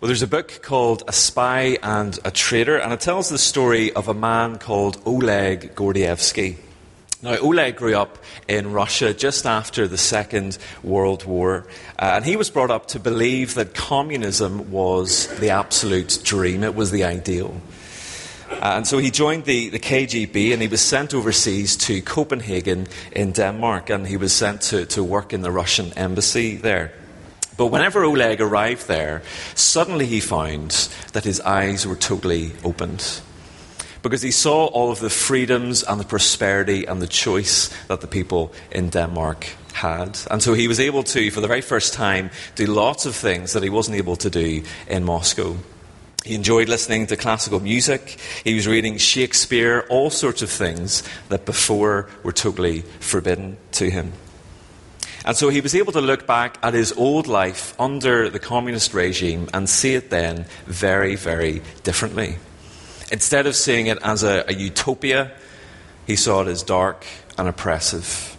Well, there's a book called A Spy and a Traitor, and it tells the story of a man called Oleg Gordievsky. Now, Oleg grew up in Russia just after the Second World War, uh, and he was brought up to believe that communism was the absolute dream, it was the ideal. Uh, and so he joined the, the KGB and he was sent overseas to Copenhagen in Denmark, and he was sent to, to work in the Russian embassy there. But whenever Oleg arrived there, suddenly he found that his eyes were totally opened. Because he saw all of the freedoms and the prosperity and the choice that the people in Denmark had. And so he was able to, for the very first time, do lots of things that he wasn't able to do in Moscow. He enjoyed listening to classical music. He was reading Shakespeare, all sorts of things that before were totally forbidden to him. And so he was able to look back at his old life under the communist regime and see it then very, very differently. Instead of seeing it as a, a utopia, he saw it as dark and oppressive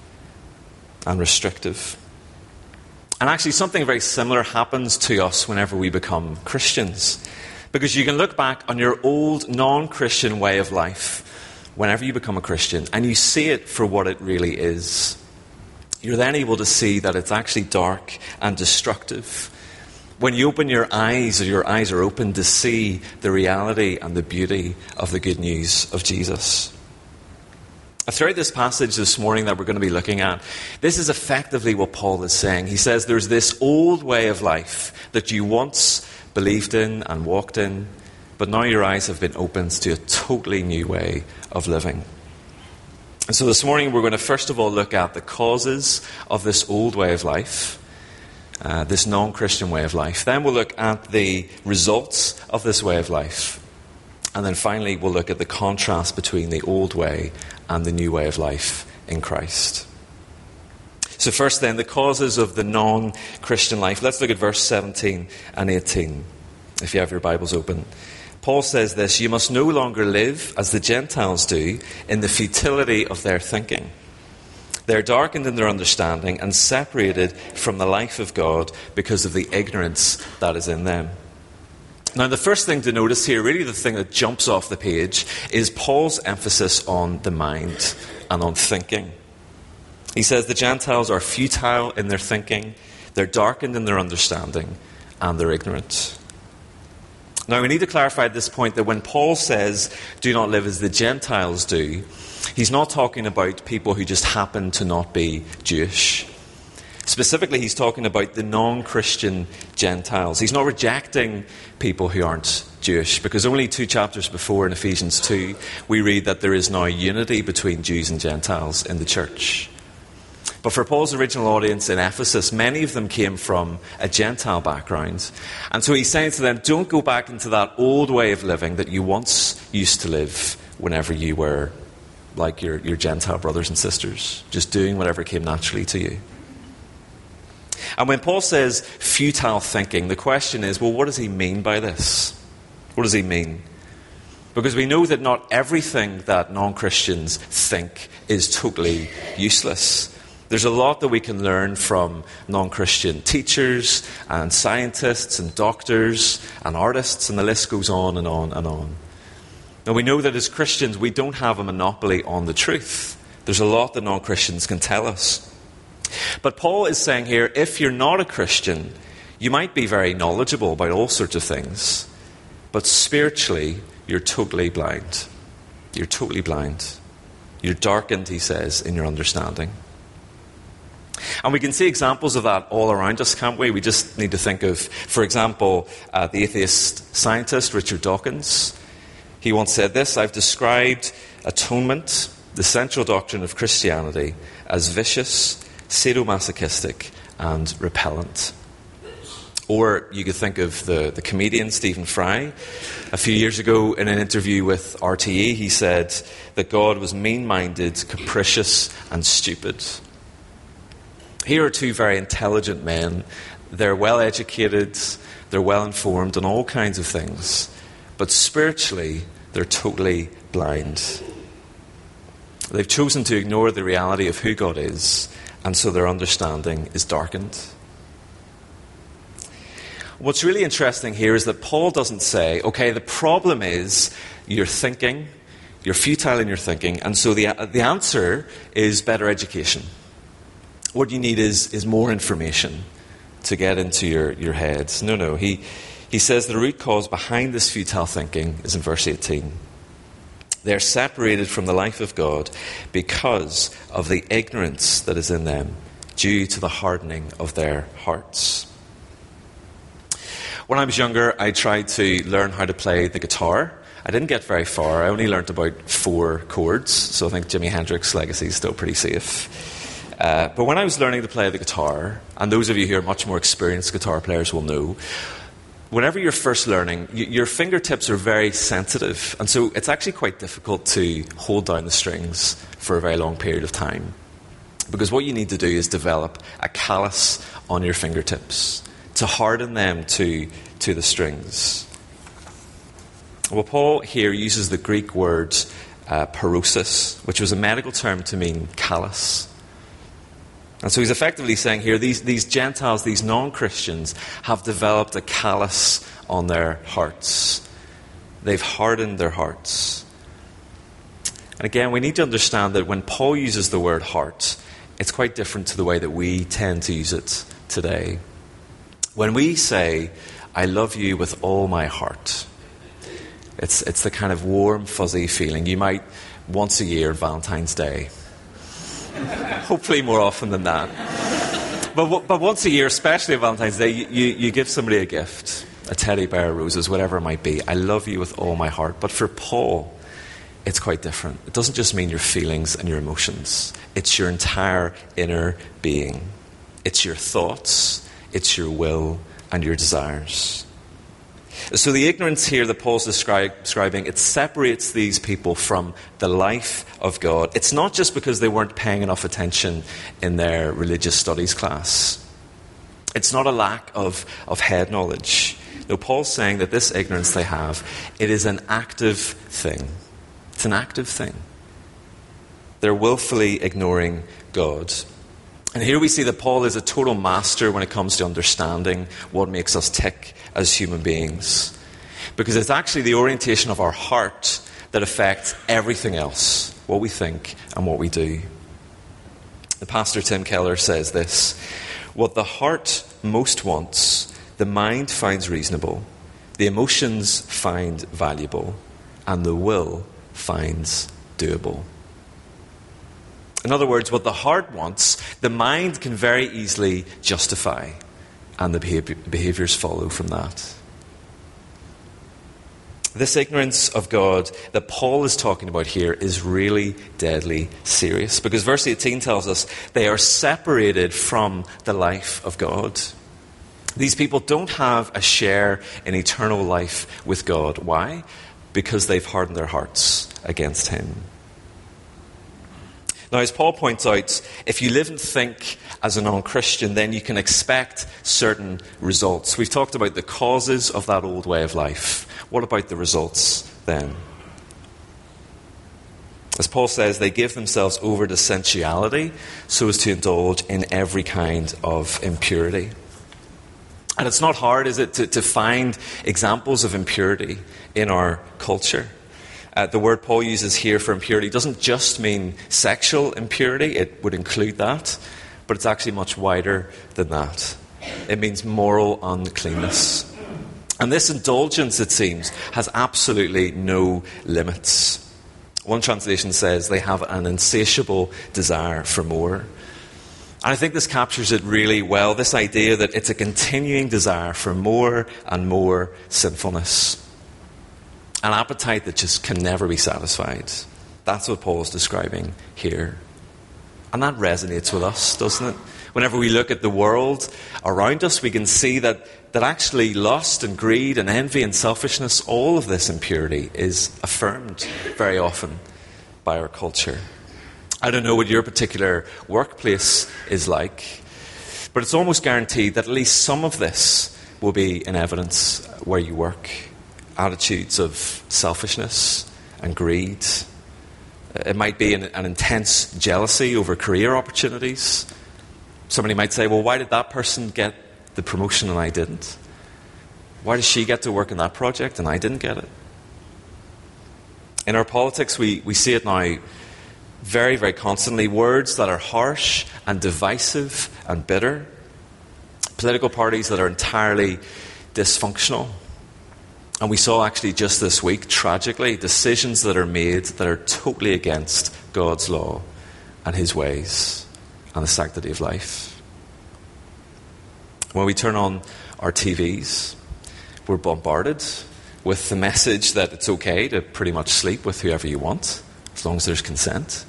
and restrictive. And actually, something very similar happens to us whenever we become Christians. Because you can look back on your old non Christian way of life whenever you become a Christian and you see it for what it really is you're then able to see that it's actually dark and destructive. When you open your eyes, or your eyes are open to see the reality and the beauty of the good news of Jesus. Throughout this passage this morning that we're going to be looking at, this is effectively what Paul is saying. He says there's this old way of life that you once believed in and walked in, but now your eyes have been opened to a totally new way of living. And so this morning we're going to first of all look at the causes of this old way of life, uh, this non Christian way of life. Then we'll look at the results of this way of life. And then finally we'll look at the contrast between the old way and the new way of life in Christ. So, first, then, the causes of the non Christian life. Let's look at verse 17 and 18, if you have your Bibles open. Paul says this You must no longer live as the Gentiles do in the futility of their thinking. They're darkened in their understanding and separated from the life of God because of the ignorance that is in them. Now, the first thing to notice here, really the thing that jumps off the page, is Paul's emphasis on the mind and on thinking. He says the Gentiles are futile in their thinking, they're darkened in their understanding, and they're ignorant. Now, we need to clarify at this point that when Paul says, do not live as the Gentiles do, he's not talking about people who just happen to not be Jewish. Specifically, he's talking about the non Christian Gentiles. He's not rejecting people who aren't Jewish, because only two chapters before in Ephesians 2, we read that there is now unity between Jews and Gentiles in the church. But for Paul's original audience in Ephesus, many of them came from a Gentile background. And so he's saying to them, don't go back into that old way of living that you once used to live whenever you were like your, your Gentile brothers and sisters, just doing whatever came naturally to you. And when Paul says futile thinking, the question is well, what does he mean by this? What does he mean? Because we know that not everything that non Christians think is totally useless. There's a lot that we can learn from non Christian teachers and scientists and doctors and artists, and the list goes on and on and on. Now, we know that as Christians, we don't have a monopoly on the truth. There's a lot that non Christians can tell us. But Paul is saying here if you're not a Christian, you might be very knowledgeable about all sorts of things, but spiritually, you're totally blind. You're totally blind. You're darkened, he says, in your understanding. And we can see examples of that all around us, can't we? We just need to think of, for example, uh, the atheist scientist Richard Dawkins. He once said this I've described atonement, the central doctrine of Christianity, as vicious, sadomasochistic, and repellent. Or you could think of the, the comedian Stephen Fry. A few years ago, in an interview with RTE, he said that God was mean minded, capricious, and stupid. Here are two very intelligent men. They're well educated, they're well informed on all kinds of things, but spiritually, they're totally blind. They've chosen to ignore the reality of who God is, and so their understanding is darkened. What's really interesting here is that Paul doesn't say, okay, the problem is you're thinking, you're futile in your thinking, and so the, the answer is better education. What you need is, is more information to get into your, your head. No, no. He, he says the root cause behind this futile thinking is in verse 18. They're separated from the life of God because of the ignorance that is in them due to the hardening of their hearts. When I was younger, I tried to learn how to play the guitar. I didn't get very far. I only learned about four chords, so I think Jimi Hendrix's legacy is still pretty safe. Uh, but when I was learning to play the guitar, and those of you who are much more experienced guitar players will know, whenever you're first learning, y- your fingertips are very sensitive, and so it's actually quite difficult to hold down the strings for a very long period of time. Because what you need to do is develop a callus on your fingertips to harden them to, to the strings. Well, Paul here uses the Greek word uh, which was a medical term to mean callus. And so he's effectively saying here these, these Gentiles, these non Christians, have developed a callus on their hearts. They've hardened their hearts. And again, we need to understand that when Paul uses the word heart, it's quite different to the way that we tend to use it today. When we say, I love you with all my heart, it's, it's the kind of warm, fuzzy feeling. You might, once a year, Valentine's Day, Hopefully, more often than that. But, but once a year, especially Valentine's Day, you, you, give somebody a gift a teddy bear, roses, whatever it might be. I love you with all my heart. But for Paul, it's quite different. It doesn't just mean your feelings and your emotions, it's your entire inner being. It's your thoughts, it's your will, and your desires. So the ignorance here that Paul's describing, it separates these people from the life of God. It's not just because they weren't paying enough attention in their religious studies class. It's not a lack of, of head knowledge. No, Paul's saying that this ignorance they have, it is an active thing. It's an active thing. They're willfully ignoring God. And here we see that Paul is a total master when it comes to understanding what makes us tick as human beings. Because it's actually the orientation of our heart that affects everything else what we think and what we do. The pastor Tim Keller says this What the heart most wants, the mind finds reasonable, the emotions find valuable, and the will finds doable. In other words, what the heart wants, the mind can very easily justify, and the behaviors follow from that. This ignorance of God that Paul is talking about here is really deadly serious because verse 18 tells us they are separated from the life of God. These people don't have a share in eternal life with God. Why? Because they've hardened their hearts against Him. Now, as Paul points out, if you live and think as a non Christian, then you can expect certain results. We've talked about the causes of that old way of life. What about the results then? As Paul says, they give themselves over to sensuality so as to indulge in every kind of impurity. And it's not hard, is it, to, to find examples of impurity in our culture? Uh, the word Paul uses here for impurity doesn't just mean sexual impurity, it would include that, but it's actually much wider than that. It means moral uncleanness. And this indulgence, it seems, has absolutely no limits. One translation says they have an insatiable desire for more. And I think this captures it really well this idea that it's a continuing desire for more and more sinfulness an appetite that just can never be satisfied. That's what Paul's describing here. And that resonates with us, doesn't it? Whenever we look at the world around us, we can see that, that actually lust and greed and envy and selfishness, all of this impurity is affirmed very often by our culture. I don't know what your particular workplace is like, but it's almost guaranteed that at least some of this will be in evidence where you work attitudes of selfishness and greed. Uh, it might be an, an, intense jealousy over career opportunities. Somebody might say, well, why did that person get the promotion and I didn't? Why does she get to work on that project and I didn't get it? In our politics, we, we see it now very, very constantly words that are harsh and divisive and bitter, political parties that are entirely dysfunctional. And we saw actually just this week, tragically, decisions that are made that are totally against God's law and His ways and the sanctity of life. When we turn on our TVs, we're bombarded with the message that it's okay to pretty much sleep with whoever you want, as long as there's consent.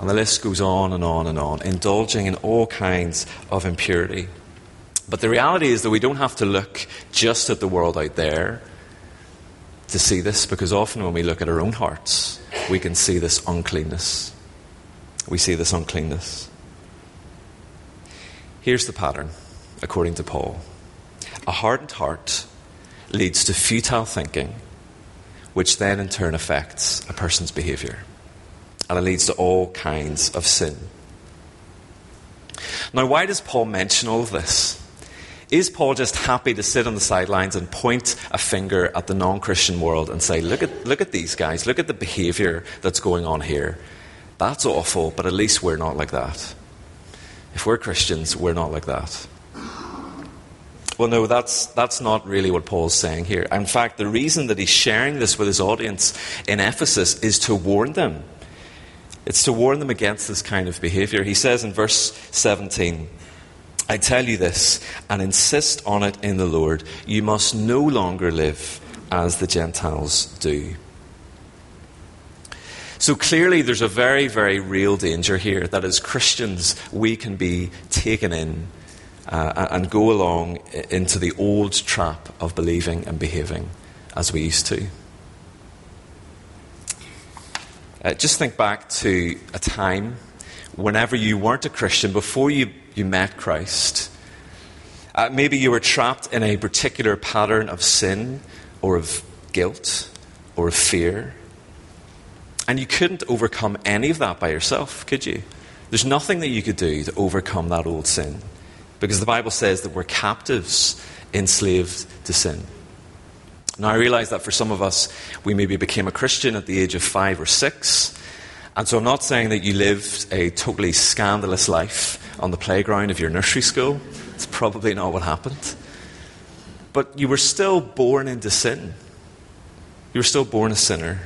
And the list goes on and on and on, indulging in all kinds of impurity. But the reality is that we don't have to look just at the world out there to see this, because often when we look at our own hearts, we can see this uncleanness. We see this uncleanness. Here's the pattern, according to Paul a hardened heart leads to futile thinking, which then in turn affects a person's behavior. And it leads to all kinds of sin. Now, why does Paul mention all of this? Is Paul just happy to sit on the sidelines and point a finger at the non Christian world and say, look at, look at these guys, look at the behavior that's going on here? That's awful, but at least we're not like that. If we're Christians, we're not like that. Well, no, that's, that's not really what Paul's saying here. In fact, the reason that he's sharing this with his audience in Ephesus is to warn them. It's to warn them against this kind of behavior. He says in verse 17, I tell you this and insist on it in the Lord. You must no longer live as the Gentiles do. So clearly, there's a very, very real danger here that as Christians, we can be taken in uh, and go along into the old trap of believing and behaving as we used to. Uh, just think back to a time whenever you weren't a Christian, before you, you met Christ. Uh, maybe you were trapped in a particular pattern of sin or of guilt or of fear. And you couldn't overcome any of that by yourself, could you? There's nothing that you could do to overcome that old sin. Because the Bible says that we're captives, enslaved to sin. Now, I realize that for some of us, we maybe became a Christian at the age of five or six. And so I'm not saying that you lived a totally scandalous life on the playground of your nursery school. It's probably not what happened. But you were still born into sin. You were still born a sinner.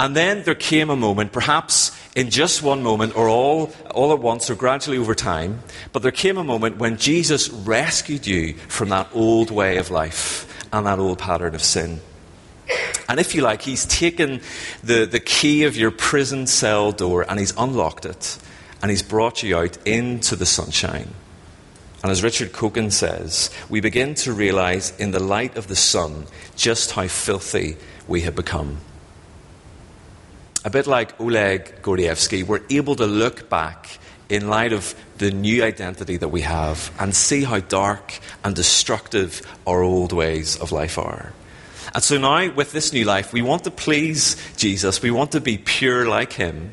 And then there came a moment, perhaps in just one moment, or all, all at once, or gradually over time. But there came a moment when Jesus rescued you from that old way of life and that old pattern of sin. And if you like, he's taken the, the key of your prison cell door and he's unlocked it and he's brought you out into the sunshine. And as Richard Coekin says, we begin to realize in the light of the sun just how filthy we have become a bit like Oleg Gordievsky, we're able to look back in light of the new identity that we have and see how dark and destructive our old ways of life are. And so now, with this new life, we want to please Jesus. We want to be pure like Him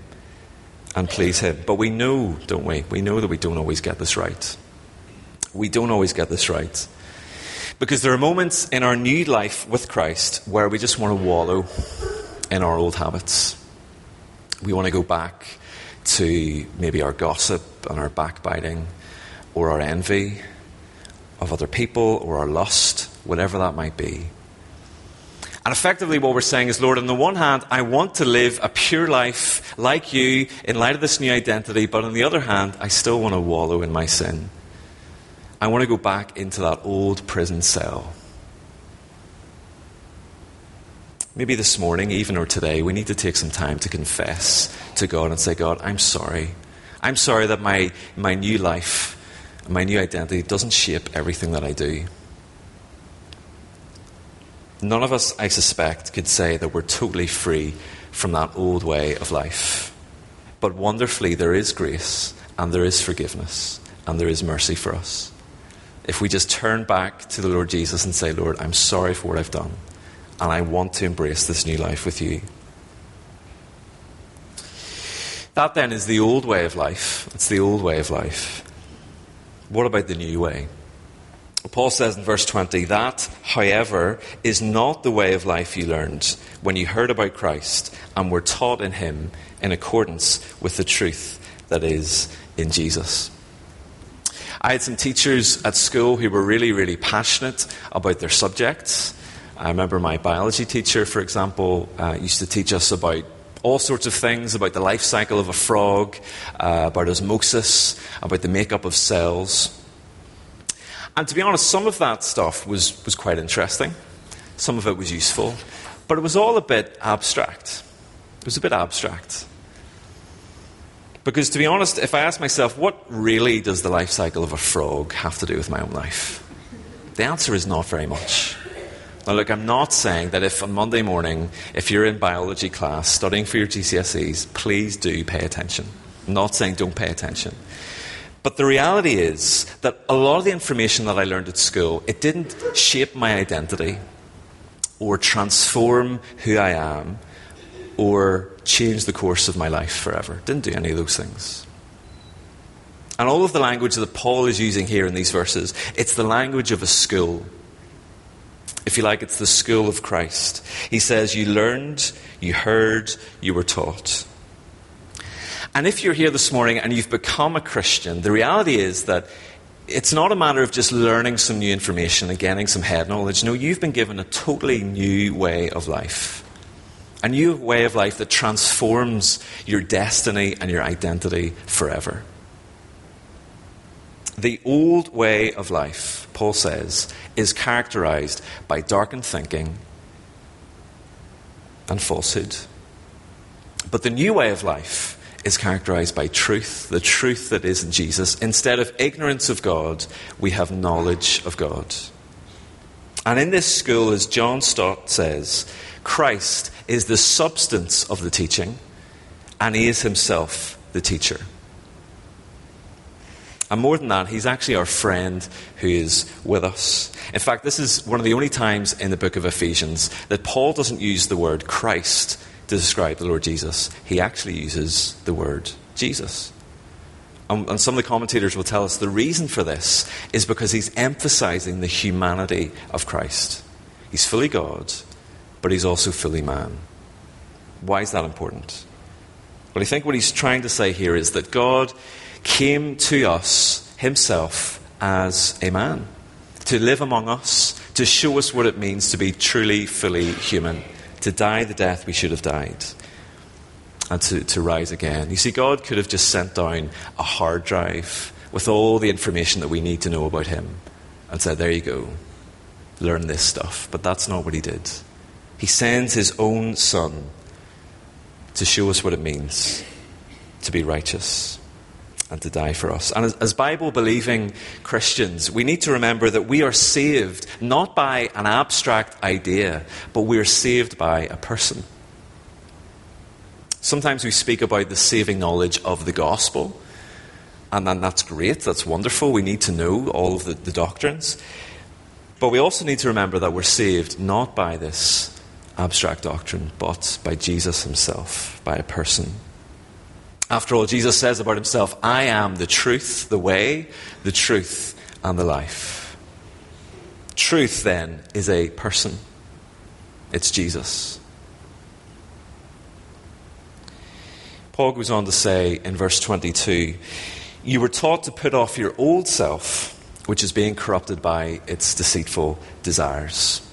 and please Him. But we know, don't we? We know that we don't always get this right. We don't always get this right. Because there are moments in our new life with Christ where we just want to wallow in our old habits we want to go back to maybe our gossip and our backbiting or our envy of other people or our lust, whatever that might be. And effectively, what we're saying is, Lord, on the one hand, I want to live a pure life like you in light of this new identity, but on the other hand, I still want to wallow in my sin. I want to go back into that old prison cell. Maybe this morning, even or today, we need to take some time to confess to God and say, God, I'm sorry. I'm sorry that my, my new life, my new identity doesn't shape everything that I do. None of us, I suspect, could say that we're totally free from that old way of life. But wonderfully, there is grace, and there is forgiveness, and there is mercy for us. If we just turn back to the Lord Jesus and say, Lord, I'm sorry for what I've done and I want to embrace this new life with you. That then is the old way of life. It's the old way of life. What about the new way? Paul says in verse 20, that, however, is not the way of life you learned when you heard about Christ and were taught in him in accordance with the truth that is in Jesus. I had some teachers at school who were really, really passionate about their subjects. I remember my biology teacher, for example, uh, used to teach us about all sorts of things about the life cycle of a frog, uh, about osmosis, about the makeup of cells. And to be honest, some of that stuff was, was quite interesting. Some of it was useful. But it was all a bit abstract. It was a bit abstract. Because to be honest, if I ask myself, what really does the life cycle of a frog have to do with my own life? The answer is not very much. Now, look, I'm not saying that if on Monday morning, if you're in biology class studying for your GCSEs, please do pay attention. I'm not saying don't pay attention. But the reality is that a lot of the information that I learned at school, it didn't shape my identity or transform who I am or change the course of my life forever. Didn't do any of those things. And all of the language that Paul is using here in these verses, it's the language of a school. If you like, it's the school of Christ. He says, You learned, you heard, you were taught. And if you're here this morning and you've become a Christian, the reality is that it's not a matter of just learning some new information and gaining some head knowledge. No, you've been given a totally new way of life a new way of life that transforms your destiny and your identity forever. The old way of life, Paul says, is characterized by darkened thinking and falsehood. But the new way of life is characterized by truth, the truth that is in Jesus. Instead of ignorance of God, we have knowledge of God. And in this school, as John Stott says, Christ is the substance of the teaching, and he is himself the teacher. And more than that, he's actually our friend who is with us. In fact, this is one of the only times in the book of Ephesians that Paul doesn't use the word Christ to describe the Lord Jesus. He actually uses the word Jesus. And, and some of the commentators will tell us the reason for this is because he's emphasizing the humanity of Christ. He's fully God, but he's also fully man. Why is that important? Well, I think what he's trying to say here is that God came to us himself as a man, to live among us, to show us what it means to be truly, fully human, to die the death we should have died, and to, to rise again. You see, God could have just sent down a hard drive with all the information that we need to know about him and said, There you go, learn this stuff. But that's not what he did. He sends his own son to show us what it means to be righteous and to die for us. And as, as Bible believing Christians, we need to remember that we are saved not by an abstract idea, but we are saved by a person. Sometimes we speak about the saving knowledge of the gospel, and then that's great, that's wonderful. We need to know all of the, the doctrines. But we also need to remember that we're saved not by this abstract doctrine, but by Jesus himself, by a person. After all, Jesus says about himself, I am the truth, the way, the truth, and the life. Truth, then, is a person. It's Jesus. Paul goes on to say in verse 22 You were taught to put off your old self, which is being corrupted by its deceitful desires.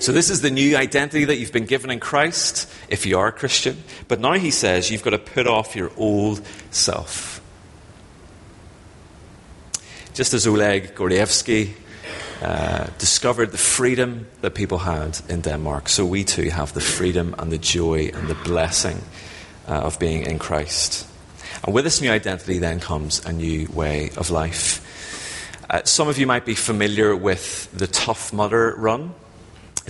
So, this is the new identity that you've been given in Christ, if you are a Christian. But now he says you've got to put off your old self. Just as Oleg Gordievsky uh, discovered the freedom that people had in Denmark, so we too have the freedom and the joy and the blessing uh, of being in Christ. And with this new identity, then comes a new way of life. Uh, some of you might be familiar with the Tough Mudder run.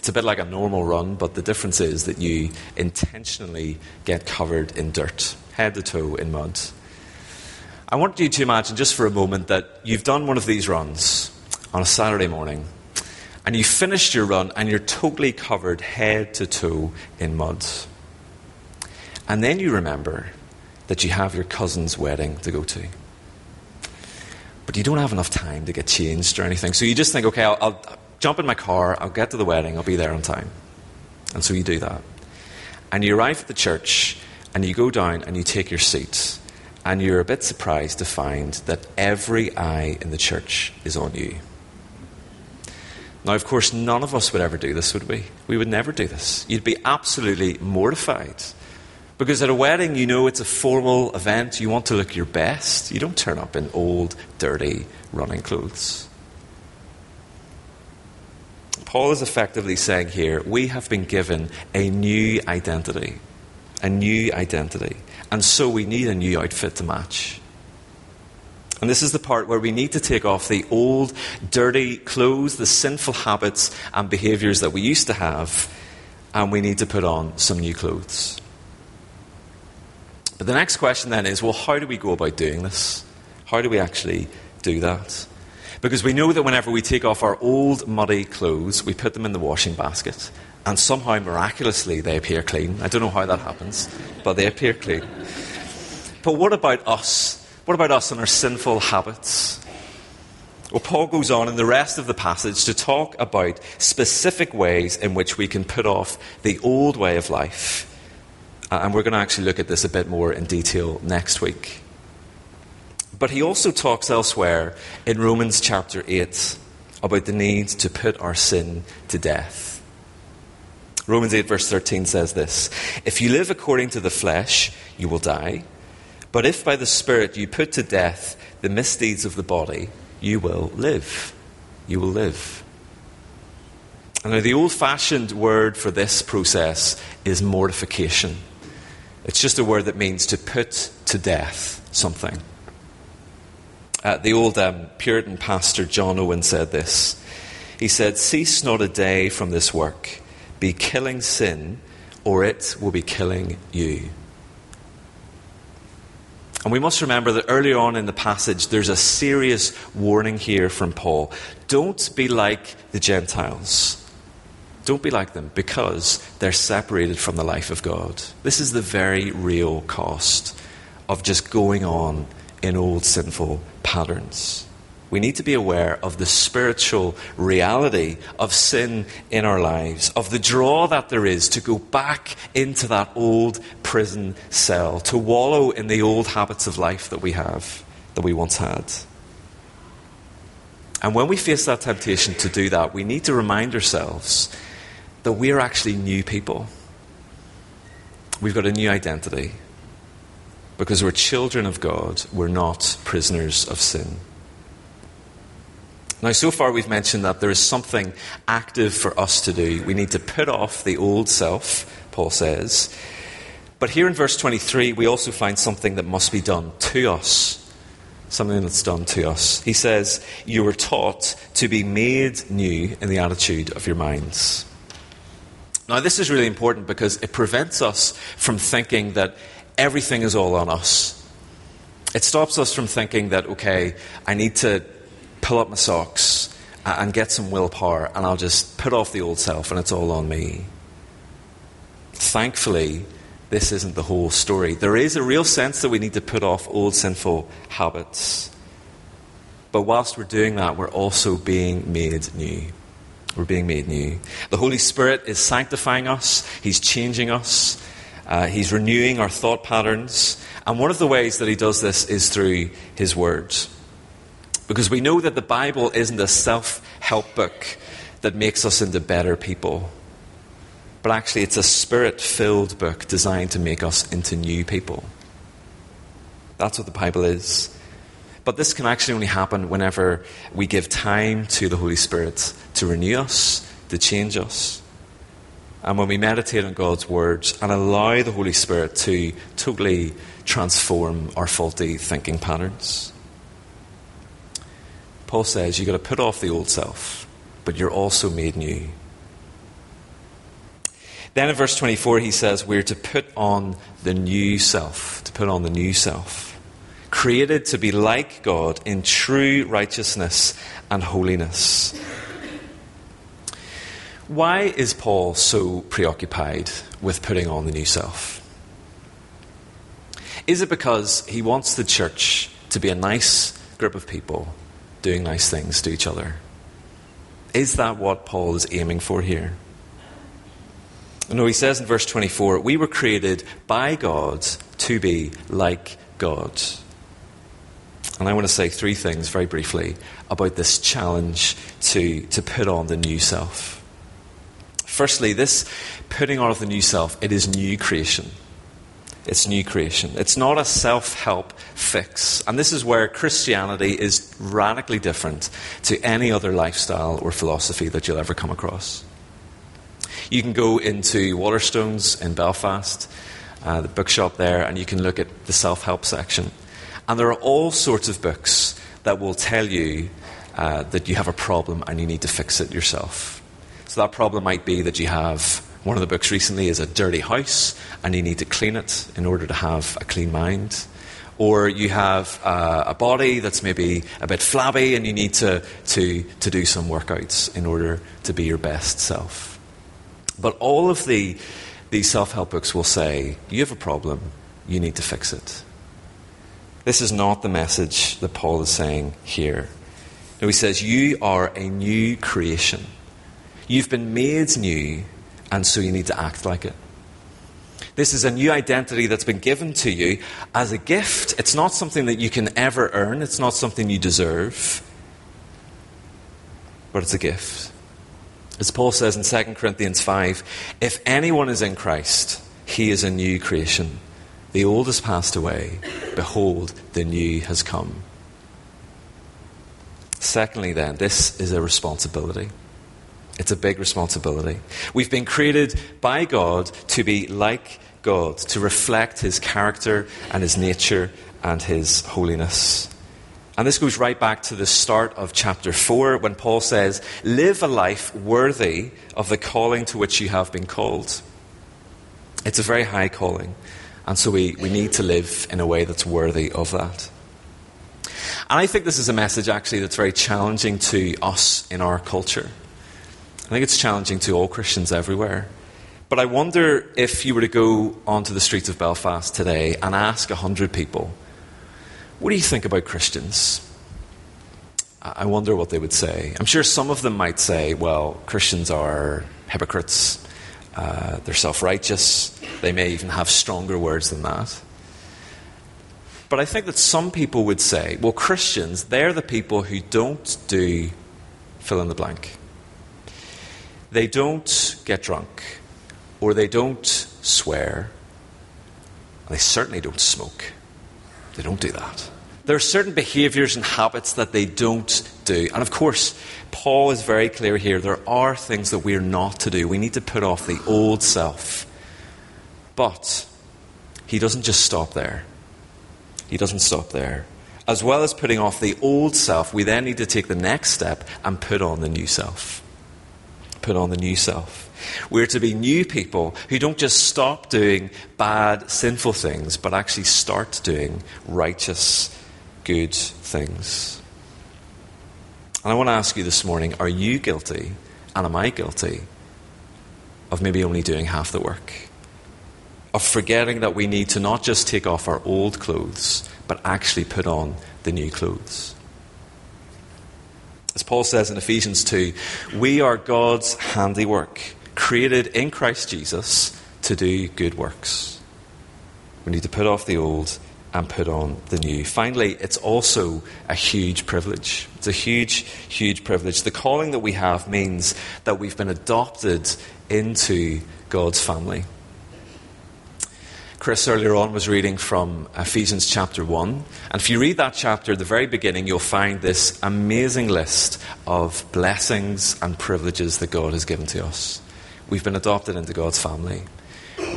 It's a bit like a normal run, but the difference is that you intentionally get covered in dirt, head to toe in mud. I want you to imagine just for a moment that you've done one of these runs on a Saturday morning, and you finished your run and you're totally covered head to toe in mud. And then you remember that you have your cousin's wedding to go to. but you don't have enough time to get changed or anything. So you just think, okay, I'll, I'll jump in my car, I'll get to the wedding, I'll be there on time. And so you do that. And you arrive at the church, and you go down and you take your seat, and you're a bit surprised to find that every eye in the church is on you. Now, of course, none of us would ever do this, would we? We would never do this. You'd be absolutely mortified. Because at a wedding, you know it's a formal event, you want to look your best. You don't turn up in old, dirty running clothes. Paul is effectively saying here we have been given a new identity. A new identity. And so we need a new outfit to match. And this is the part where we need to take off the old, dirty clothes, the sinful habits and behaviors that we used to have, and we need to put on some new clothes. But the next question then is well, how do we go about doing this? How do we actually do that? Because we know that whenever we take off our old, muddy clothes, we put them in the washing basket, and somehow miraculously they appear clean. I don't know how that happens, but they appear clean. But what about us? What about us and our sinful habits? Well, Paul goes on in the rest of the passage to talk about specific ways in which we can put off the old way of life. And we're going to actually look at this a bit more in detail next week. But he also talks elsewhere in Romans chapter 8 about the need to put our sin to death. Romans 8, verse 13 says this If you live according to the flesh, you will die. But if by the Spirit you put to death the misdeeds of the body, you will live. You will live. And now, the old fashioned word for this process is mortification. It's just a word that means to put to death something. Uh, the old um, Puritan pastor John Owen said this. He said, Cease not a day from this work, be killing sin, or it will be killing you. And we must remember that earlier on in the passage, there's a serious warning here from Paul. Don't be like the Gentiles. Don't be like them because they're separated from the life of God. This is the very real cost of just going on in old sinful patterns. We need to be aware of the spiritual reality of sin in our lives, of the draw that there is to go back into that old prison cell, to wallow in the old habits of life that we have, that we once had. And when we face that temptation to do that, we need to remind ourselves that we're actually new people. We've got a new identity. Because we're children of God, we're not prisoners of sin. Now, so far we've mentioned that there is something active for us to do. We need to put off the old self, Paul says. But here in verse 23, we also find something that must be done to us. Something that's done to us. He says, You were taught to be made new in the attitude of your minds. Now, this is really important because it prevents us from thinking that everything is all on us. It stops us from thinking that, okay, I need to pull up my socks and get some willpower, and I'll just put off the old self, and it's all on me. Thankfully, this isn't the whole story. There is a real sense that we need to put off old sinful habits. But whilst we're doing that, we're also being made new. We're being made new. The Holy Spirit is sanctifying us, He's changing us, uh, He's renewing our thought patterns. And one of the ways that He does this is through His words. Because we know that the Bible isn't a self help book that makes us into better people. But actually, it's a spirit filled book designed to make us into new people. That's what the Bible is. But this can actually only happen whenever we give time to the Holy Spirit to renew us, to change us. And when we meditate on God's words and allow the Holy Spirit to totally transform our faulty thinking patterns. Paul says you've got to put off the old self, but you're also made new. Then in verse 24, he says we're to put on the new self, to put on the new self, created to be like God in true righteousness and holiness. Why is Paul so preoccupied with putting on the new self? Is it because he wants the church to be a nice, group of people doing nice things to each other. Is that what Paul is aiming for here? No, he says in verse 24, we were created by God to be like God. And I want to say three things very briefly about this challenge to, to put on the new self. Firstly, this putting on of the new self, it is new creation. It's new creation. It's not a self help fix. And this is where Christianity is radically different to any other lifestyle or philosophy that you'll ever come across. You can go into Waterstones in Belfast, uh, the bookshop there, and you can look at the self help section. And there are all sorts of books that will tell you uh, that you have a problem and you need to fix it yourself. So that problem might be that you have one of the books recently is a dirty house and you need to clean it in order to have a clean mind. Or you have uh, a body that's maybe a bit flabby and you need to, to, to do some workouts in order to be your best self. But all of the, these self help books will say, you have a problem, you need to fix it. This is not the message that Paul is saying here. No, he says, You are a new creation. You've been made new and so you need to act like it. This is a new identity that's been given to you as a gift. It's not something that you can ever earn, it's not something you deserve, but it's a gift. As Paul says in 2 Corinthians 5 if anyone is in Christ, he is a new creation. The old has passed away. Behold, the new has come. Secondly, then, this is a responsibility. It's a big responsibility. We've been created by God to be like God, to reflect His character and His nature and His holiness. And this goes right back to the start of chapter 4 when Paul says, Live a life worthy of the calling to which you have been called. It's a very high calling. And so we, we need to live in a way that's worthy of that. And I think this is a message actually that's very challenging to us in our culture. I think it's challenging to all Christians everywhere. But I wonder if you were to go onto the streets of Belfast today and ask 100 people, what do you think about Christians? I wonder what they would say. I'm sure some of them might say, well, Christians are hypocrites, uh, they're self righteous, they may even have stronger words than that. But I think that some people would say, well, Christians, they're the people who don't do fill in the blank. They don't get drunk, or they don't swear, they certainly don't smoke. They don't do that. There are certain behaviors and habits that they don't do. And of course, Paul is very clear here. There are things that we're not to do. We need to put off the old self. But he doesn't just stop there. He doesn't stop there. As well as putting off the old self, we then need to take the next step and put on the new self put on the new self. We're to be new people who don't just stop doing bad, sinful things, but actually start doing righteous, good things. And I want to ask you this morning are you guilty, and am I guilty, of maybe only doing half the work? Of forgetting that we need to not just take off our old clothes, but actually put on the new clothes? As Paul says in Ephesians 2, we are God's handiwork, created in Christ Jesus to do good works. We need to put off the old and put on the new. Finally, it's also a huge privilege. It's a huge, huge privilege. The calling that we have means that we've been adopted into God's family. Chris earlier on was reading from Ephesians chapter 1. And if you read that chapter, at the very beginning, you'll find this amazing list of blessings and privileges that God has given to us. We've been adopted into God's family.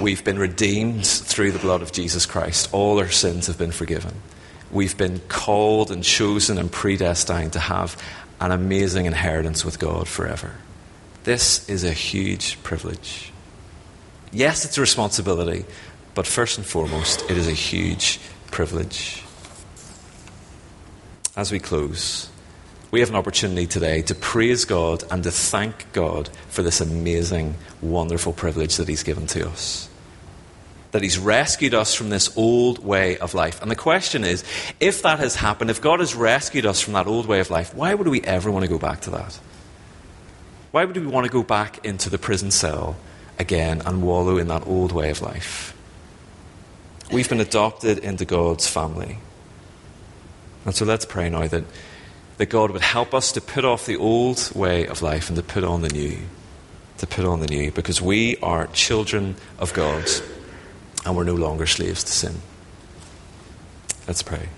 We've been redeemed through the blood of Jesus Christ. All our sins have been forgiven. We've been called and chosen and predestined to have an amazing inheritance with God forever. This is a huge privilege. Yes, it's a responsibility, but first and foremost, it is a huge privilege. As we close, we have an opportunity today to praise God and to thank God for this amazing, wonderful privilege that He's given to us. that He's rescued us from this old way of life. And the question is if that has happened, if God has rescued us from that old way of life, why would we ever want to go back to that? Why would we want to go back into the prison cell again and wallow in that old way of life? We've been adopted into God's family. And so let's pray now that, that God would help us to put off the old way of life and to put on the new. To put on the new, because we are children of God and we're no longer slaves to sin. Let's pray.